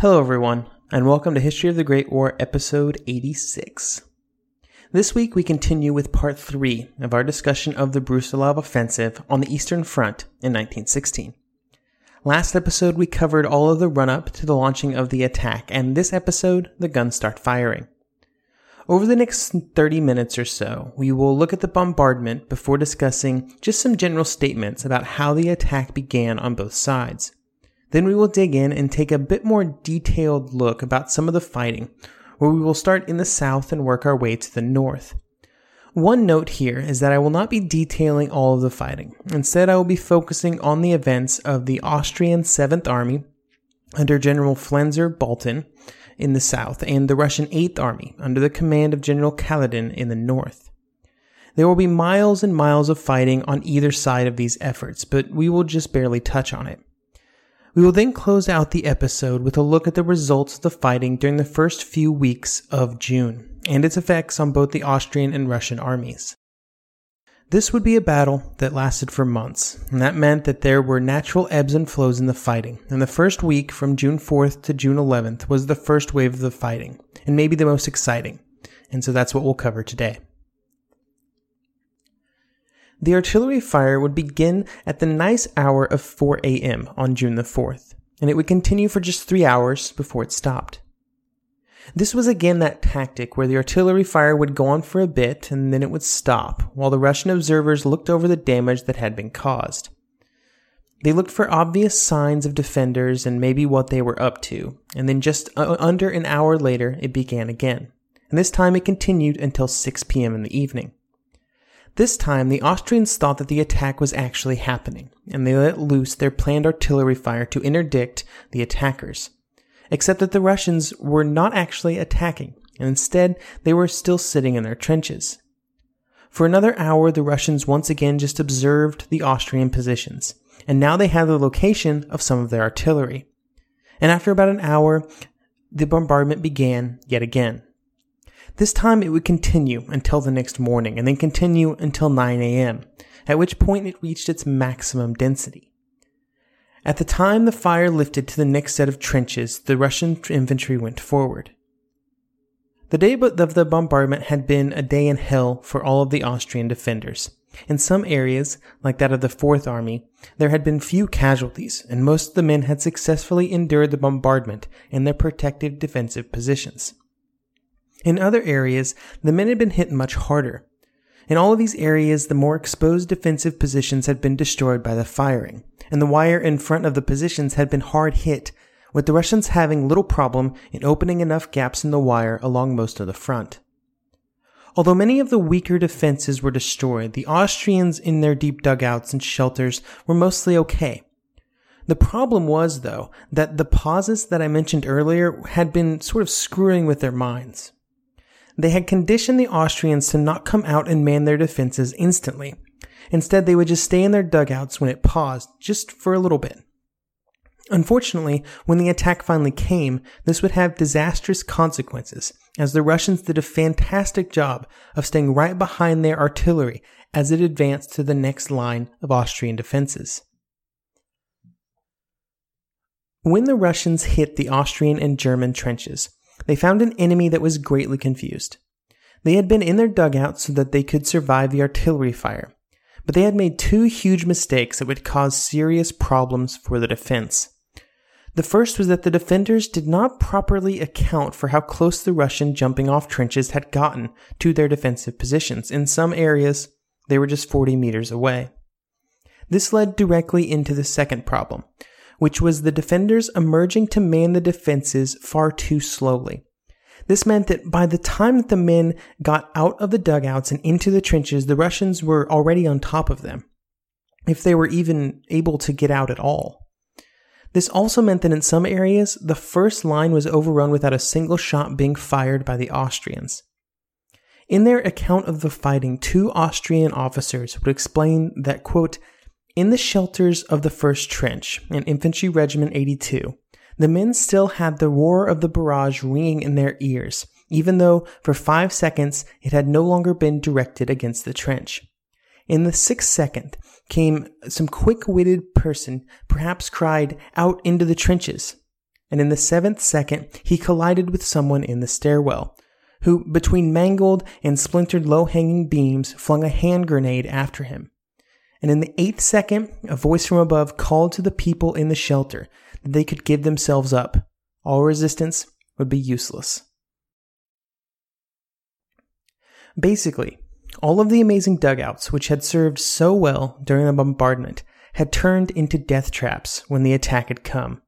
Hello, everyone, and welcome to History of the Great War, episode 86. This week, we continue with part 3 of our discussion of the Brusilov offensive on the Eastern Front in 1916. Last episode, we covered all of the run up to the launching of the attack, and this episode, the guns start firing. Over the next 30 minutes or so, we will look at the bombardment before discussing just some general statements about how the attack began on both sides. Then we will dig in and take a bit more detailed look about some of the fighting, where we will start in the south and work our way to the north. One note here is that I will not be detailing all of the fighting. Instead, I will be focusing on the events of the Austrian 7th Army under General Pflanzer-Baltin in the south and the Russian 8th Army under the command of General Kaledin in the north. There will be miles and miles of fighting on either side of these efforts, but we will just barely touch on it. We will then close out the episode with a look at the results of the fighting during the first few weeks of June and its effects on both the Austrian and Russian armies. This would be a battle that lasted for months, and that meant that there were natural ebbs and flows in the fighting. And the first week, from June 4th to June 11th, was the first wave of the fighting, and maybe the most exciting. And so that's what we'll cover today. The artillery fire would begin at the nice hour of 4 a.m. on June the 4th, and it would continue for just three hours before it stopped. This was again that tactic where the artillery fire would go on for a bit and then it would stop, while the Russian observers looked over the damage that had been caused. They looked for obvious signs of defenders and maybe what they were up to, and then just uh, under an hour later it began again. And this time it continued until 6 p.m. in the evening. This time, the Austrians thought that the attack was actually happening, and they let loose their planned artillery fire to interdict the attackers. Except that the Russians were not actually attacking, and instead they were still sitting in their trenches. For another hour, the Russians once again just observed the Austrian positions, and now they had the location of some of their artillery. And after about an hour, the bombardment began yet again. This time it would continue until the next morning and then continue until 9 a.m., at which point it reached its maximum density. At the time the fire lifted to the next set of trenches, the Russian infantry went forward. The day of the bombardment had been a day in hell for all of the Austrian defenders. In some areas, like that of the Fourth Army, there had been few casualties, and most of the men had successfully endured the bombardment in their protective defensive positions. In other areas, the men had been hit much harder. In all of these areas, the more exposed defensive positions had been destroyed by the firing, and the wire in front of the positions had been hard hit, with the Russians having little problem in opening enough gaps in the wire along most of the front. Although many of the weaker defenses were destroyed, the Austrians in their deep dugouts and shelters were mostly okay. The problem was, though, that the pauses that I mentioned earlier had been sort of screwing with their minds. They had conditioned the Austrians to not come out and man their defenses instantly. Instead, they would just stay in their dugouts when it paused, just for a little bit. Unfortunately, when the attack finally came, this would have disastrous consequences, as the Russians did a fantastic job of staying right behind their artillery as it advanced to the next line of Austrian defenses. When the Russians hit the Austrian and German trenches, they found an enemy that was greatly confused. They had been in their dugouts so that they could survive the artillery fire, but they had made two huge mistakes that would cause serious problems for the defense. The first was that the defenders did not properly account for how close the Russian jumping off trenches had gotten to their defensive positions. In some areas, they were just 40 meters away. This led directly into the second problem, which was the defenders emerging to man the defenses far too slowly. This meant that by the time that the men got out of the dugouts and into the trenches, the Russians were already on top of them, if they were even able to get out at all. This also meant that in some areas, the first line was overrun without a single shot being fired by the Austrians. In their account of the fighting, two Austrian officers would explain that, quote, in the shelters of the first trench, in Infantry Regiment 82, the men still had the roar of the barrage ringing in their ears, even though for five seconds it had no longer been directed against the trench. In the sixth second came some quick witted person, perhaps cried, out into the trenches. And in the seventh second, he collided with someone in the stairwell, who, between mangled and splintered low hanging beams, flung a hand grenade after him. And in the eighth second, a voice from above called to the people in the shelter that they could give themselves up. All resistance would be useless. Basically, all of the amazing dugouts which had served so well during the bombardment had turned into death traps when the attack had come.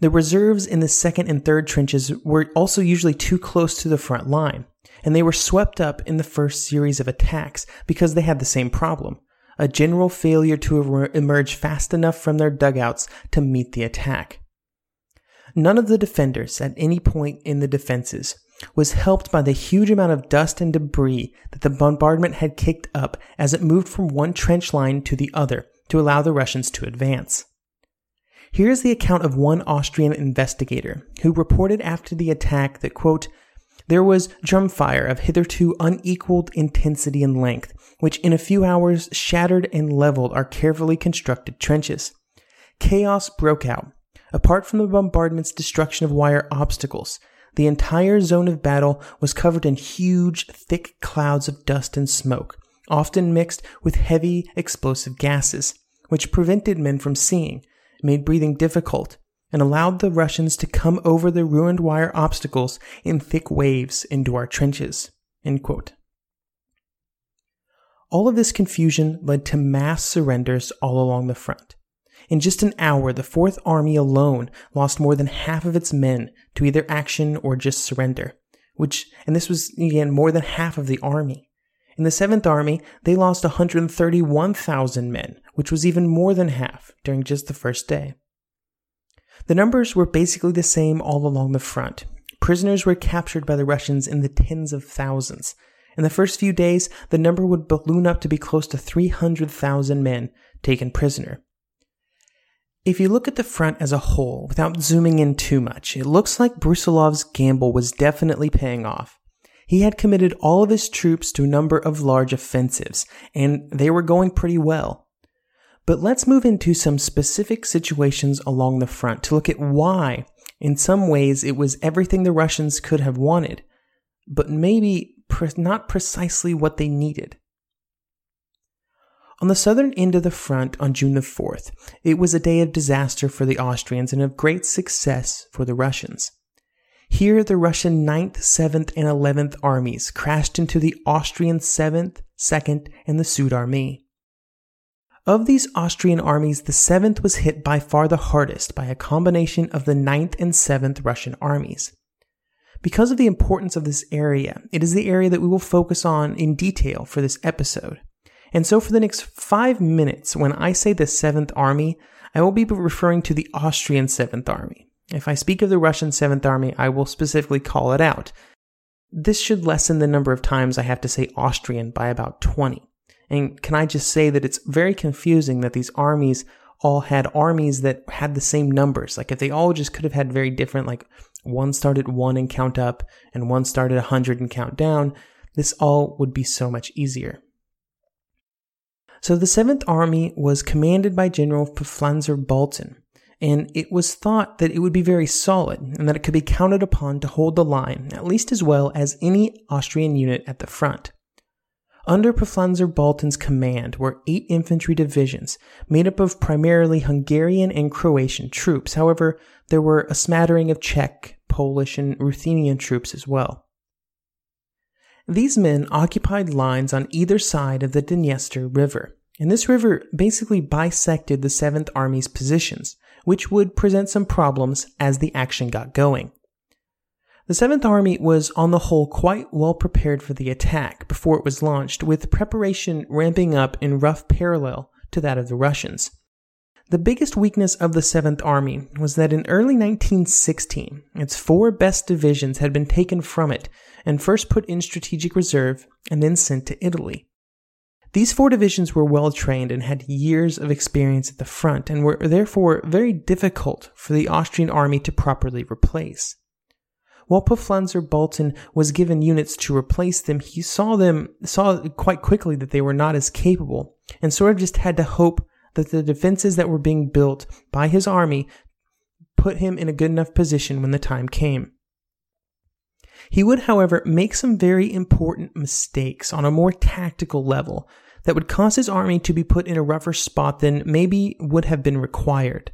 The reserves in the second and third trenches were also usually too close to the front line, and they were swept up in the first series of attacks because they had the same problem a general failure to emerge fast enough from their dugouts to meet the attack. None of the defenders at any point in the defenses was helped by the huge amount of dust and debris that the bombardment had kicked up as it moved from one trench line to the other to allow the Russians to advance. Here's the account of one Austrian investigator who reported after the attack that, quote, there was drum fire of hitherto unequaled intensity and length, which in a few hours shattered and leveled our carefully constructed trenches. Chaos broke out. Apart from the bombardment's destruction of wire obstacles, the entire zone of battle was covered in huge, thick clouds of dust and smoke, often mixed with heavy, explosive gases, which prevented men from seeing, made breathing difficult, and allowed the Russians to come over the ruined wire obstacles in thick waves into our trenches. All of this confusion led to mass surrenders all along the front. In just an hour, the Fourth Army alone lost more than half of its men to either action or just surrender, which, and this was again more than half of the army. In the Seventh Army, they lost 131,000 men, which was even more than half during just the first day. The numbers were basically the same all along the front. Prisoners were captured by the Russians in the tens of thousands. In the first few days, the number would balloon up to be close to 300,000 men taken prisoner. If you look at the front as a whole, without zooming in too much, it looks like Brusilov's gamble was definitely paying off. He had committed all of his troops to a number of large offensives, and they were going pretty well. But let's move into some specific situations along the front to look at why, in some ways, it was everything the Russians could have wanted, but maybe not precisely what they needed. On the southern end of the front on June the 4th, it was a day of disaster for the Austrians and of great success for the Russians. Here, the Russian 9th, 7th, and 11th armies crashed into the Austrian 7th, 2nd, and the Sud Army. Of these Austrian armies, the 7th was hit by far the hardest by a combination of the 9th and 7th Russian armies. Because of the importance of this area, it is the area that we will focus on in detail for this episode. And so for the next five minutes, when I say the 7th Army, I will be referring to the Austrian 7th Army. If I speak of the Russian 7th Army, I will specifically call it out. This should lessen the number of times I have to say Austrian by about 20. And can I just say that it's very confusing that these armies all had armies that had the same numbers. Like if they all just could have had very different, like one started one and count up and one started a hundred and count down, this all would be so much easier. So the 7th Army was commanded by General Pflanzer Baltin, and it was thought that it would be very solid and that it could be counted upon to hold the line at least as well as any Austrian unit at the front. Under Pflanzer Baltin's command were eight infantry divisions made up of primarily Hungarian and Croatian troops. However, there were a smattering of Czech, Polish, and Ruthenian troops as well. These men occupied lines on either side of the Dniester River, and this river basically bisected the 7th Army's positions, which would present some problems as the action got going. The 7th Army was on the whole quite well prepared for the attack before it was launched, with preparation ramping up in rough parallel to that of the Russians. The biggest weakness of the 7th Army was that in early 1916, its four best divisions had been taken from it and first put in strategic reserve and then sent to Italy. These four divisions were well trained and had years of experience at the front and were therefore very difficult for the Austrian army to properly replace. While Pflanzer Baltin was given units to replace them, he saw them, saw quite quickly that they were not as capable, and sort of just had to hope that the defenses that were being built by his army put him in a good enough position when the time came. He would, however, make some very important mistakes on a more tactical level that would cause his army to be put in a rougher spot than maybe would have been required.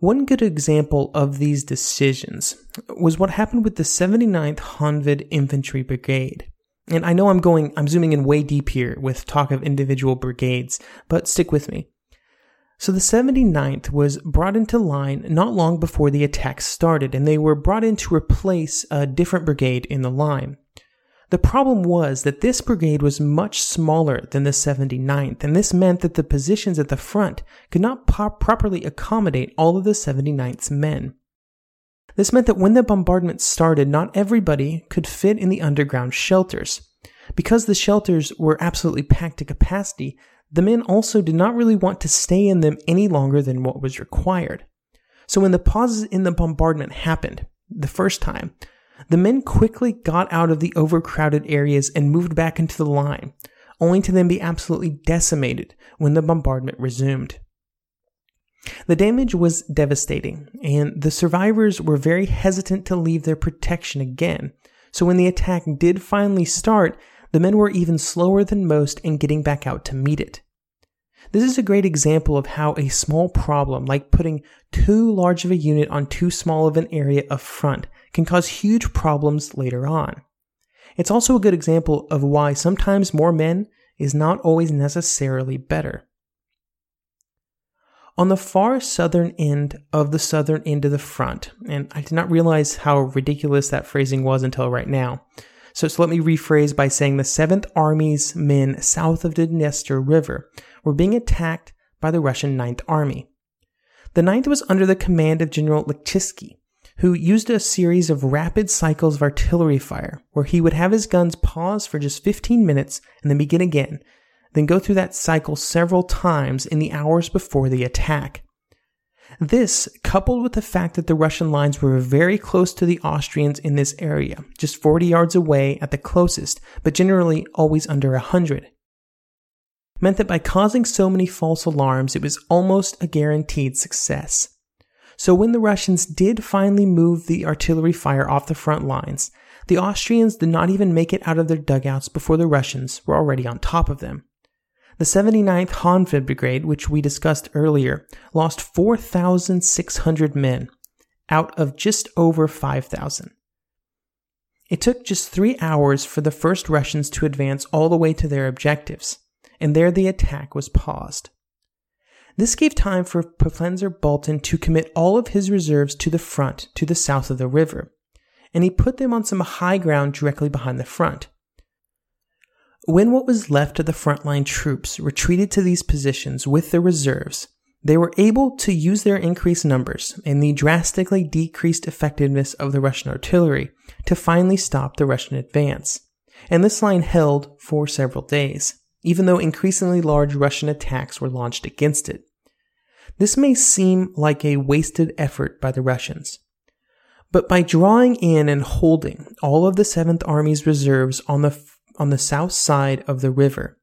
One good example of these decisions was what happened with the 79th Honved Infantry Brigade. And I know I'm going, I'm zooming in way deep here with talk of individual brigades, but stick with me. So the 79th was brought into line not long before the attack started, and they were brought in to replace a different brigade in the line. The problem was that this brigade was much smaller than the 79th, and this meant that the positions at the front could not properly accommodate all of the 79th's men. This meant that when the bombardment started, not everybody could fit in the underground shelters. Because the shelters were absolutely packed to capacity, the men also did not really want to stay in them any longer than what was required. So when the pauses in the bombardment happened, the first time, the men quickly got out of the overcrowded areas and moved back into the line, only to then be absolutely decimated when the bombardment resumed. The damage was devastating, and the survivors were very hesitant to leave their protection again. So when the attack did finally start, the men were even slower than most in getting back out to meet it. This is a great example of how a small problem, like putting too large of a unit on too small of an area up front, can cause huge problems later on. It's also a good example of why sometimes more men is not always necessarily better. On the far southern end of the southern end of the front, and I did not realize how ridiculous that phrasing was until right now. So, so let me rephrase by saying the 7th Army's men south of the Dniester River were being attacked by the Russian 9th Army. The 9th was under the command of General Lechitsky, who used a series of rapid cycles of artillery fire, where he would have his guns pause for just 15 minutes and then begin again, then go through that cycle several times in the hours before the attack. This, coupled with the fact that the Russian lines were very close to the Austrians in this area, just 40 yards away at the closest, but generally always under 100, meant that by causing so many false alarms, it was almost a guaranteed success. So when the Russians did finally move the artillery fire off the front lines, the Austrians did not even make it out of their dugouts before the Russians were already on top of them. The 79th Honved Brigade, which we discussed earlier, lost 4,600 men out of just over 5,000. It took just three hours for the first Russians to advance all the way to their objectives, and there the attack was paused. This gave time for Pflanzer Baltin to commit all of his reserves to the front to the south of the river, and he put them on some high ground directly behind the front. When what was left of the frontline troops retreated to these positions with their reserves, they were able to use their increased numbers and the drastically decreased effectiveness of the Russian artillery to finally stop the Russian advance. And this line held for several days even though increasingly large Russian attacks were launched against it. This may seem like a wasted effort by the Russians. But by drawing in and holding all of the 7th Army's reserves on the, on the south side of the river,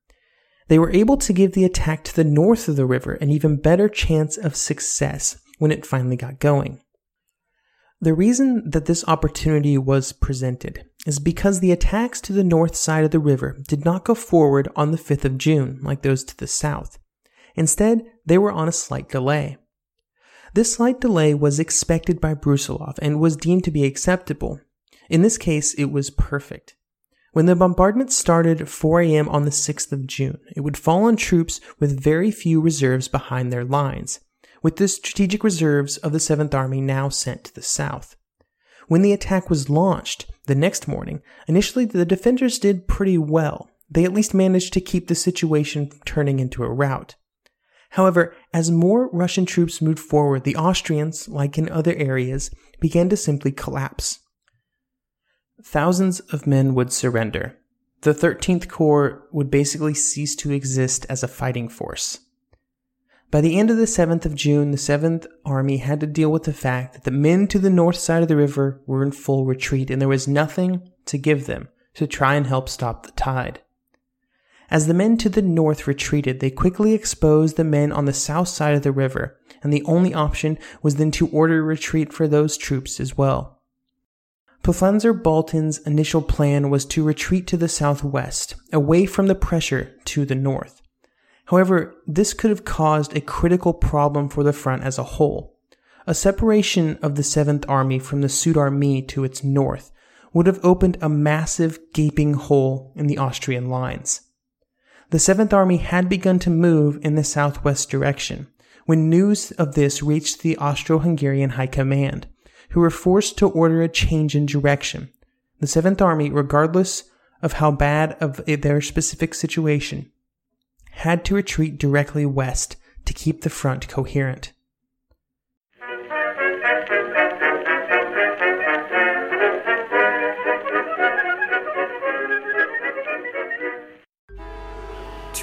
they were able to give the attack to the north of the river an even better chance of success when it finally got going. The reason that this opportunity was presented is because the attacks to the north side of the river did not go forward on the 5th of June like those to the south. Instead, they were on a slight delay. This slight delay was expected by Brusilov and was deemed to be acceptable. In this case, it was perfect. When the bombardment started at 4 a.m. on the 6th of June, it would fall on troops with very few reserves behind their lines, with the strategic reserves of the 7th Army now sent to the south. When the attack was launched the next morning, initially the defenders did pretty well. They at least managed to keep the situation from turning into a rout. However, as more Russian troops moved forward, the Austrians, like in other areas, began to simply collapse. Thousands of men would surrender. The 13th Corps would basically cease to exist as a fighting force. By the end of the 7th of June, the 7th Army had to deal with the fact that the men to the north side of the river were in full retreat and there was nothing to give them to try and help stop the tide. As the men to the north retreated, they quickly exposed the men on the south side of the river, and the only option was then to order retreat for those troops as well. Pflanzer Baltin's initial plan was to retreat to the southwest, away from the pressure to the north. However, this could have caused a critical problem for the front as a whole. A separation of the 7th Army from the Sud Army to its north would have opened a massive gaping hole in the Austrian lines. The Seventh Army had begun to move in the southwest direction when news of this reached the Austro Hungarian High Command, who were forced to order a change in direction. The Seventh Army, regardless of how bad of their specific situation, had to retreat directly west to keep the front coherent.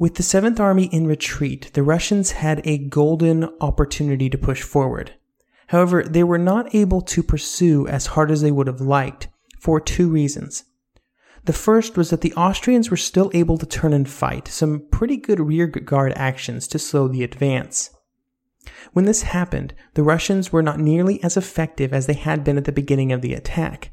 With the 7th Army in retreat, the Russians had a golden opportunity to push forward. However, they were not able to pursue as hard as they would have liked for two reasons. The first was that the Austrians were still able to turn and fight some pretty good rearguard actions to slow the advance. When this happened, the Russians were not nearly as effective as they had been at the beginning of the attack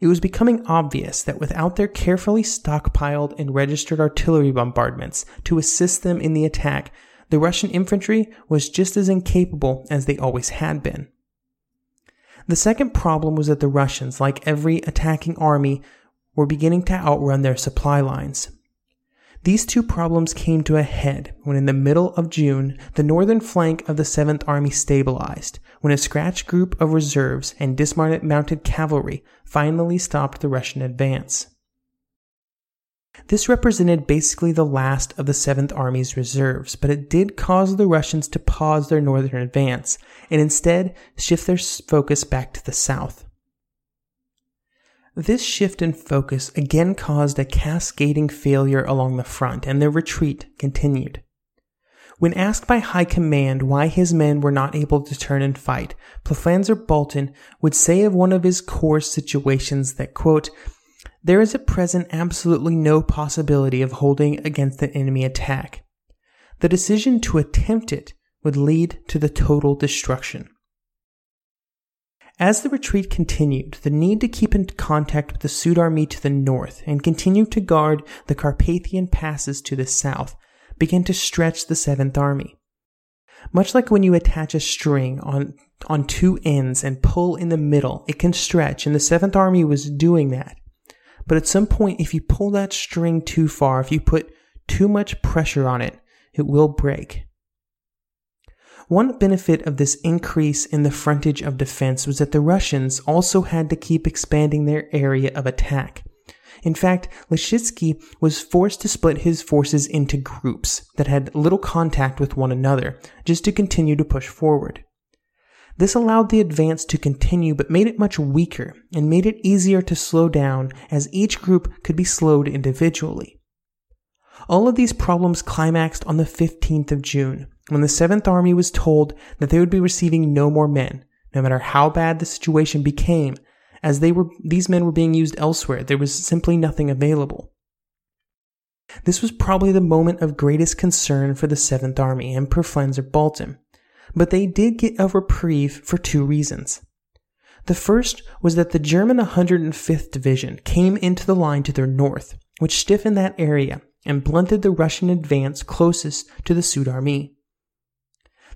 it was becoming obvious that without their carefully stockpiled and registered artillery bombardments to assist them in the attack, the Russian infantry was just as incapable as they always had been. The second problem was that the Russians, like every attacking army, were beginning to outrun their supply lines. These two problems came to a head when, in the middle of June, the northern flank of the 7th Army stabilized, when a scratch group of reserves and dismounted mounted cavalry finally stopped the Russian advance. This represented basically the last of the 7th Army's reserves, but it did cause the Russians to pause their northern advance and instead shift their focus back to the south. This shift in focus again caused a cascading failure along the front, and the retreat continued. When asked by High Command why his men were not able to turn and fight, Pflanzer Baltin would say of one of his corps situations that, quote, there is at present absolutely no possibility of holding against an enemy attack. The decision to attempt it would lead to the total destruction. As the retreat continued, the need to keep in contact with the Sud army to the north and continue to guard the Carpathian passes to the south began to stretch the Seventh Army. Much like when you attach a string on, on two ends and pull in the middle, it can stretch, and the 7th Army was doing that. But at some point, if you pull that string too far, if you put too much pressure on it, it will break. One benefit of this increase in the frontage of defense was that the Russians also had to keep expanding their area of attack. In fact, Lechitsky was forced to split his forces into groups that had little contact with one another, just to continue to push forward. This allowed the advance to continue but made it much weaker and made it easier to slow down as each group could be slowed individually. All of these problems climaxed on the 15th of June, when the 7th Army was told that they would be receiving no more men, no matter how bad the situation became, as they were, these men were being used elsewhere. There was simply nothing available. This was probably the moment of greatest concern for the 7th Army and Pflanzer-Baltin, but they did get a reprieve for two reasons. The first was that the German 105th Division came into the line to their north, which stiffened that area and blunted the Russian advance closest to the Sud Army.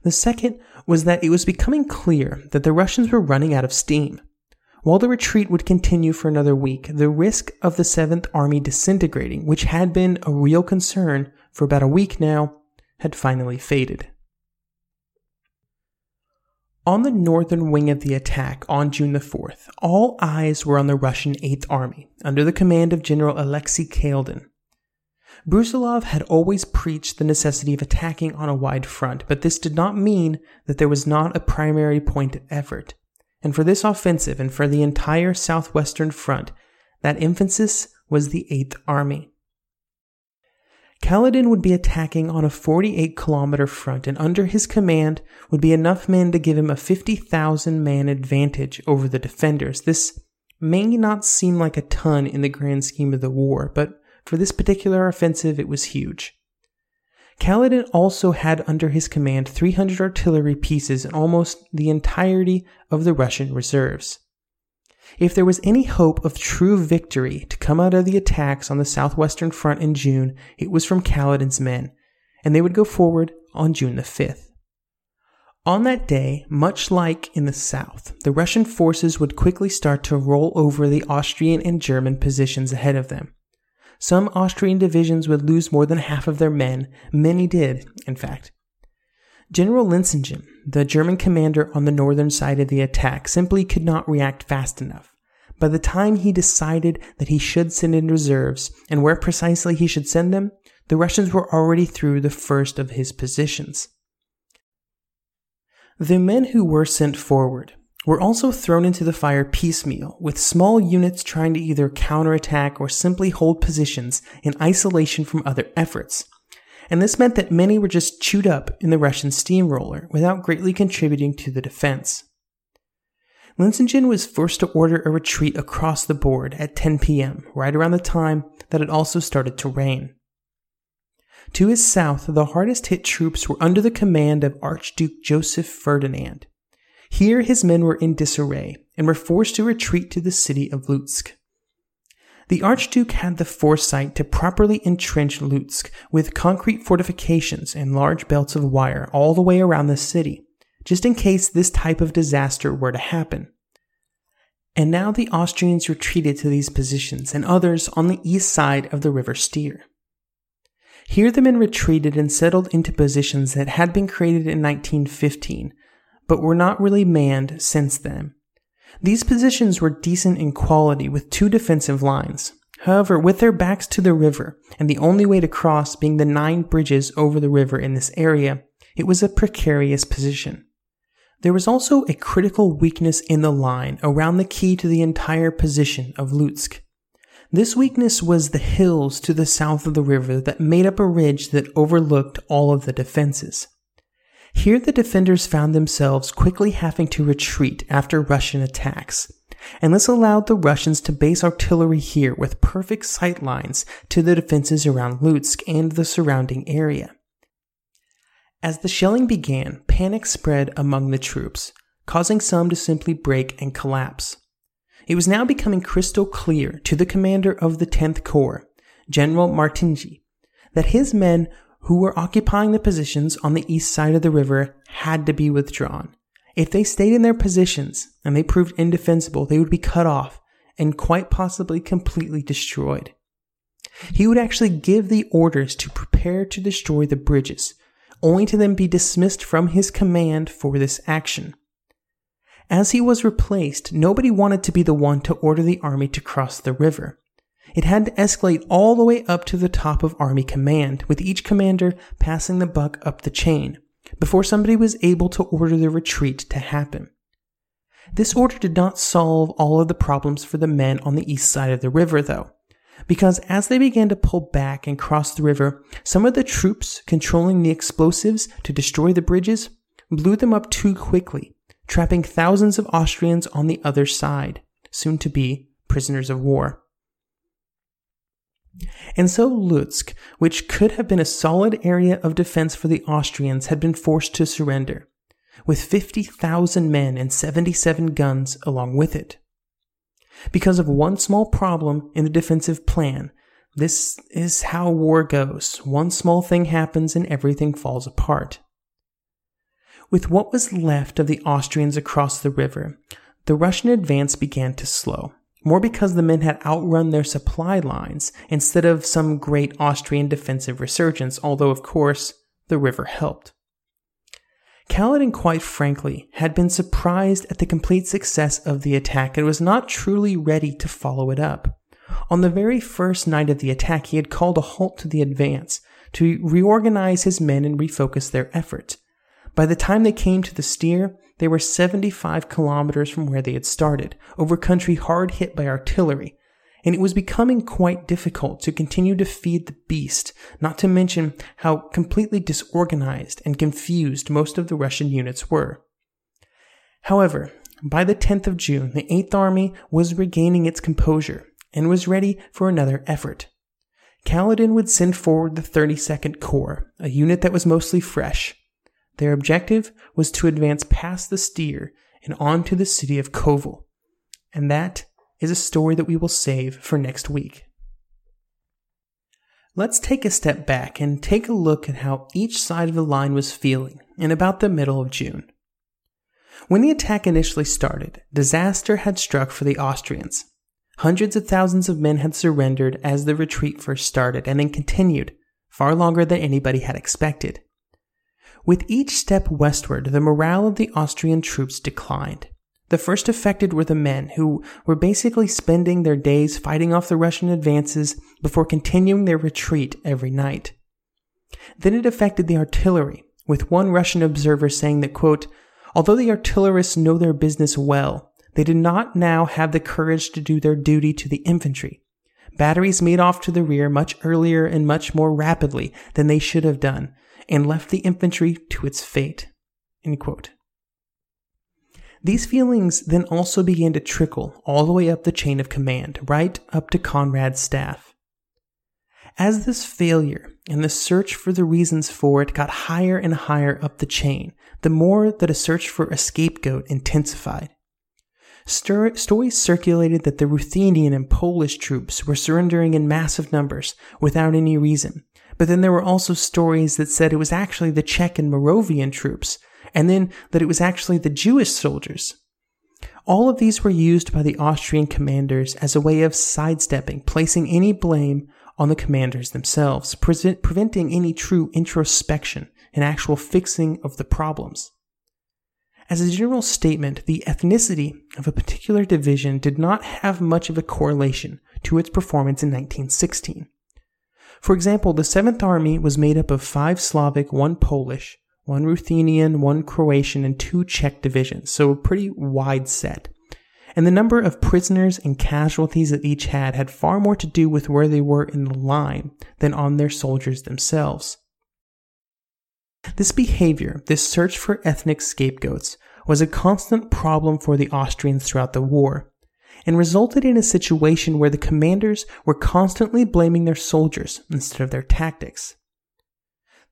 The second was that it was becoming clear that the Russians were running out of steam. While the retreat would continue for another week, the risk of the 7th Army disintegrating, which had been a real concern for about a week now, had finally faded. On the northern wing of the attack on June the 4th, all eyes were on the Russian 8th Army, under the command of General Alexei Kaledin. Brusilov had always preached the necessity of attacking on a wide front, but this did not mean that there was not a primary point of effort. And for this offensive and for the entire southwestern front, that emphasis was the 8th Army. Kaledin would be attacking on a 48 kilometer front, and under his command would be enough men to give him a 50,000 man advantage over the defenders. This may not seem like a ton in the grand scheme of the war, but for this particular offensive, it was huge. Kaledin also had under his command 300 artillery pieces and almost the entirety of the Russian reserves. If there was any hope of true victory to come out of the attacks on the southwestern front in June, it was from Kaledin's men, and they would go forward on June the 5th. On that day, much like in the south, the Russian forces would quickly start to roll over the Austrian and German positions ahead of them. Some Austrian divisions would lose more than half of their men. Many did, in fact. General Linsingen, the German commander on the northern side of the attack, simply could not react fast enough. By the time he decided that he should send in reserves and where precisely he should send them, the Russians were already through the first of his positions. The men who were sent forward were also thrown into the fire piecemeal, with small units trying to either counterattack or simply hold positions in isolation from other efforts. And this meant that many were just chewed up in the Russian steamroller without greatly contributing to the defense. Linsingen was forced to order a retreat across the board at 10 p.m., right around the time that it also started to rain. To his south, the hardest hit troops were under the command of Archduke Joseph Ferdinand, here his men were in disarray and were forced to retreat to the city of Lutsk. The Archduke had the foresight to properly entrench Lutsk with concrete fortifications and large belts of wire all the way around the city, just in case this type of disaster were to happen. And now the Austrians retreated to these positions and others on the east side of the river Styr. Here the men retreated and settled into positions that had been created in 1915 but were not really manned since then. These positions were decent in quality with two defensive lines. However, with their backs to the river and the only way to cross being the nine bridges over the river in this area, it was a precarious position. There was also a critical weakness in the line around the key to the entire position of Lutsk. This weakness was the hills to the south of the river that made up a ridge that overlooked all of the defenses. Here the defenders found themselves quickly having to retreat after Russian attacks, and this allowed the Russians to base artillery here with perfect sight lines to the defenses around Lutsk and the surrounding area. As the shelling began, panic spread among the troops, causing some to simply break and collapse. It was now becoming crystal clear to the commander of the 10th Corps, General Martiny, that his men who were occupying the positions on the east side of the river had to be withdrawn. If they stayed in their positions and they proved indefensible, they would be cut off and quite possibly completely destroyed. He would actually give the orders to prepare to destroy the bridges, only to then be dismissed from his command for this action. As he was replaced, nobody wanted to be the one to order the army to cross the river. It had to escalate all the way up to the top of Army Command, with each commander passing the buck up the chain, before somebody was able to order the retreat to happen. This order did not solve all of the problems for the men on the east side of the river, though, because as they began to pull back and cross the river, some of the troops controlling the explosives to destroy the bridges blew them up too quickly, trapping thousands of Austrians on the other side, soon to be prisoners of war. And so Lutsk, which could have been a solid area of defense for the Austrians, had been forced to surrender, with 50,000 men and 77 guns along with it. Because of one small problem in the defensive plan, this is how war goes. One small thing happens and everything falls apart. With what was left of the Austrians across the river, the Russian advance began to slow more because the men had outrun their supply lines instead of some great Austrian defensive resurgence, although, of course, the river helped. Kaledin, quite frankly, had been surprised at the complete success of the attack and was not truly ready to follow it up. On the very first night of the attack, he had called a halt to the advance to reorganize his men and refocus their efforts. By the time they came to the Styr, they were 75 kilometers from where they had started, over country hard hit by artillery, and it was becoming quite difficult to continue to feed the beast, not to mention how completely disorganized and confused most of the Russian units were. However, by the 10th of June, the 8th Army was regaining its composure and was ready for another effort. Kaledin would send forward the 32nd Corps, a unit that was mostly fresh, their objective was to advance past the Styr and on to the city of Kovel. And that is a story that we will save for next week. Let's take a step back and take a look at how each side of the line was feeling in about the middle of June. When the attack initially started, disaster had struck for the Austrians. Hundreds of thousands of men had surrendered as the retreat first started and then continued, far longer than anybody had expected. With each step westward, the morale of the Austrian troops declined. The first affected were the men, who were basically spending their days fighting off the Russian advances before continuing their retreat every night. Then it affected the artillery, with one Russian observer saying that, quote, although the artillerists know their business well, they do not now have the courage to do their duty to the infantry. Batteries made off to the rear much earlier and much more rapidly than they should have done, and left the infantry to its fate. These feelings then also began to trickle all the way up the chain of command, right up to Conrad's staff. As this failure and the search for the reasons for it got higher and higher up the chain, the more that a search for a scapegoat intensified. Stories circulated that the Ruthenian and Polish troops were surrendering in massive numbers without any reason, but then there were also stories that said it was actually the Czech and Moravian troops, and then that it was actually the Jewish soldiers. All of these were used by the Austrian commanders as a way of sidestepping, placing any blame on the commanders themselves, pre- preventing any true introspection and actual fixing of the problems. As a general statement, the ethnicity of a particular division did not have much of a correlation to its performance in 1916. For example, the Seventh Army was made up of five Slavic, one Polish, one Ruthenian, one Croatian, and two Czech divisions, so a pretty wide set. And the number of prisoners and casualties that each had had far more to do with where they were in the line than on their soldiers themselves. This behavior, this search for ethnic scapegoats, was a constant problem for the Austrians throughout the war, and resulted in a situation where the commanders were constantly blaming their soldiers instead of their tactics.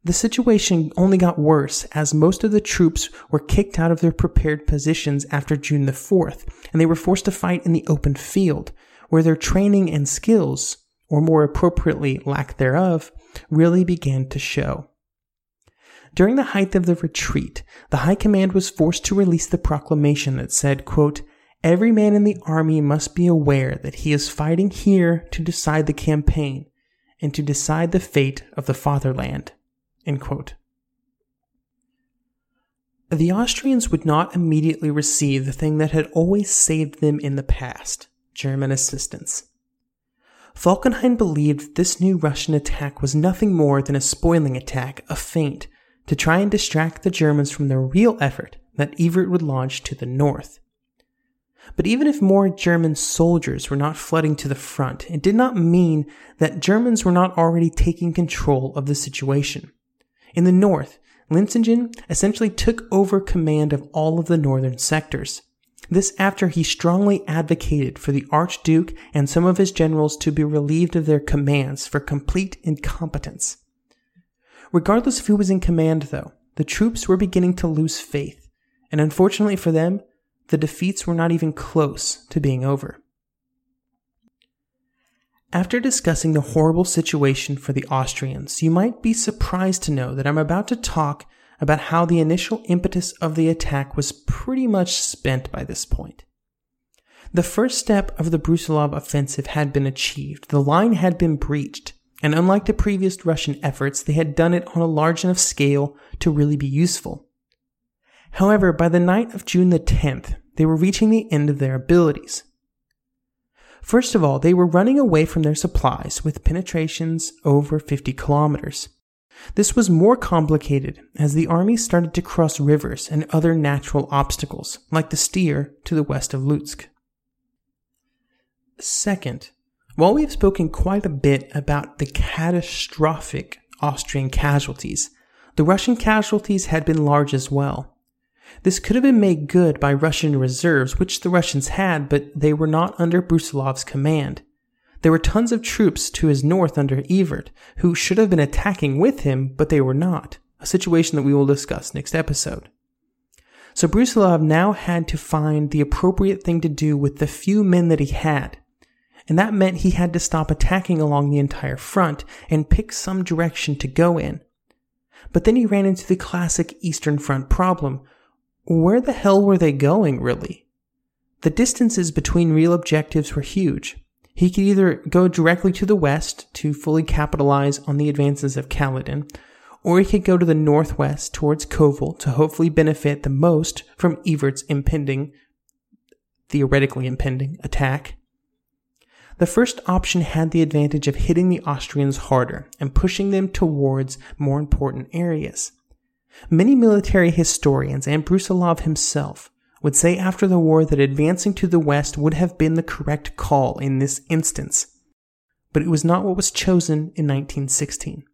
The situation only got worse as most of the troops were kicked out of their prepared positions after June the 4th, and they were forced to fight in the open field, where their training and skills, or more appropriately, lack thereof, really began to show. During the height of the retreat, the High Command was forced to release the proclamation that said, quote, Every man in the army must be aware that he is fighting here to decide the campaign and to decide the fate of the fatherland. The Austrians would not immediately receive the thing that had always saved them in the past German assistance. Falkenhayn believed this new Russian attack was nothing more than a spoiling attack, a feint, to try and distract the Germans from the real effort that Evert would launch to the north. But even if more German soldiers were not flooding to the front, it did not mean that Germans were not already taking control of the situation. In the north, Linsingen essentially took over command of all of the northern sectors. This after he strongly advocated for the Archduke and some of his generals to be relieved of their commands for complete incompetence. Regardless of who was in command, though, the troops were beginning to lose faith, and unfortunately for them, the defeats were not even close to being over. After discussing the horrible situation for the Austrians, you might be surprised to know that I'm about to talk about how the initial impetus of the attack was pretty much spent by this point. The first step of the Brusilov offensive had been achieved. The line had been breached, and unlike the previous Russian efforts, they had done it on a large enough scale to really be useful. However, by the night of June the 10th, they were reaching the end of their abilities. First of all, they were running away from their supplies with penetrations over 50 kilometers. This was more complicated as the army started to cross rivers and other natural obstacles, like the Styr to the west of Lutsk. Second, while we have spoken quite a bit about the catastrophic Austrian casualties, the Russian casualties had been large as well. This could have been made good by Russian reserves, which the Russians had, but they were not under Brusilov's command. There were tons of troops to his north under Evert, who should have been attacking with him, but they were not, a situation that we will discuss next episode. So Brusilov now had to find the appropriate thing to do with the few men that he had. And that meant he had to stop attacking along the entire front and pick some direction to go in. But then he ran into the classic Eastern Front problem, where the hell were they going, really? The distances between real objectives were huge. He could either go directly to the west to fully capitalize on the advances of Kaledin, or he could go to the northwest towards Kovel to hopefully benefit the most from Evert's impending, theoretically impending, attack. The first option had the advantage of hitting the Austrians harder and pushing them towards more important areas. Many military historians and Brusilov himself would say after the war that advancing to the west would have been the correct call in this instance, but it was not what was chosen in 1916.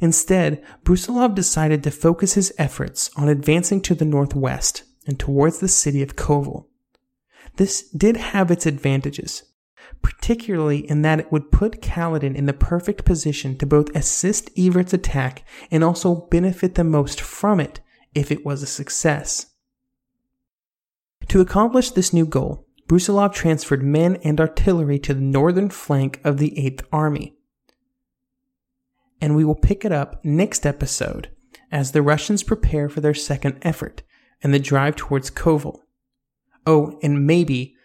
Instead, Brusilov decided to focus his efforts on advancing to the northwest and towards the city of Kovel. This did have its advantages, particularly in that it would put Kaledin in the perfect position to both assist Evert's attack and also benefit the most from it if it was a success. To accomplish this new goal, Brusilov transferred men and artillery to the northern flank of the 8th Army. And we will pick it up next episode as the Russians prepare for their second effort and the drive towards Kovel. Oh, and maybe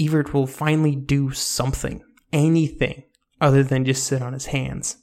Evert will finally do something, anything, other than just sit on his hands.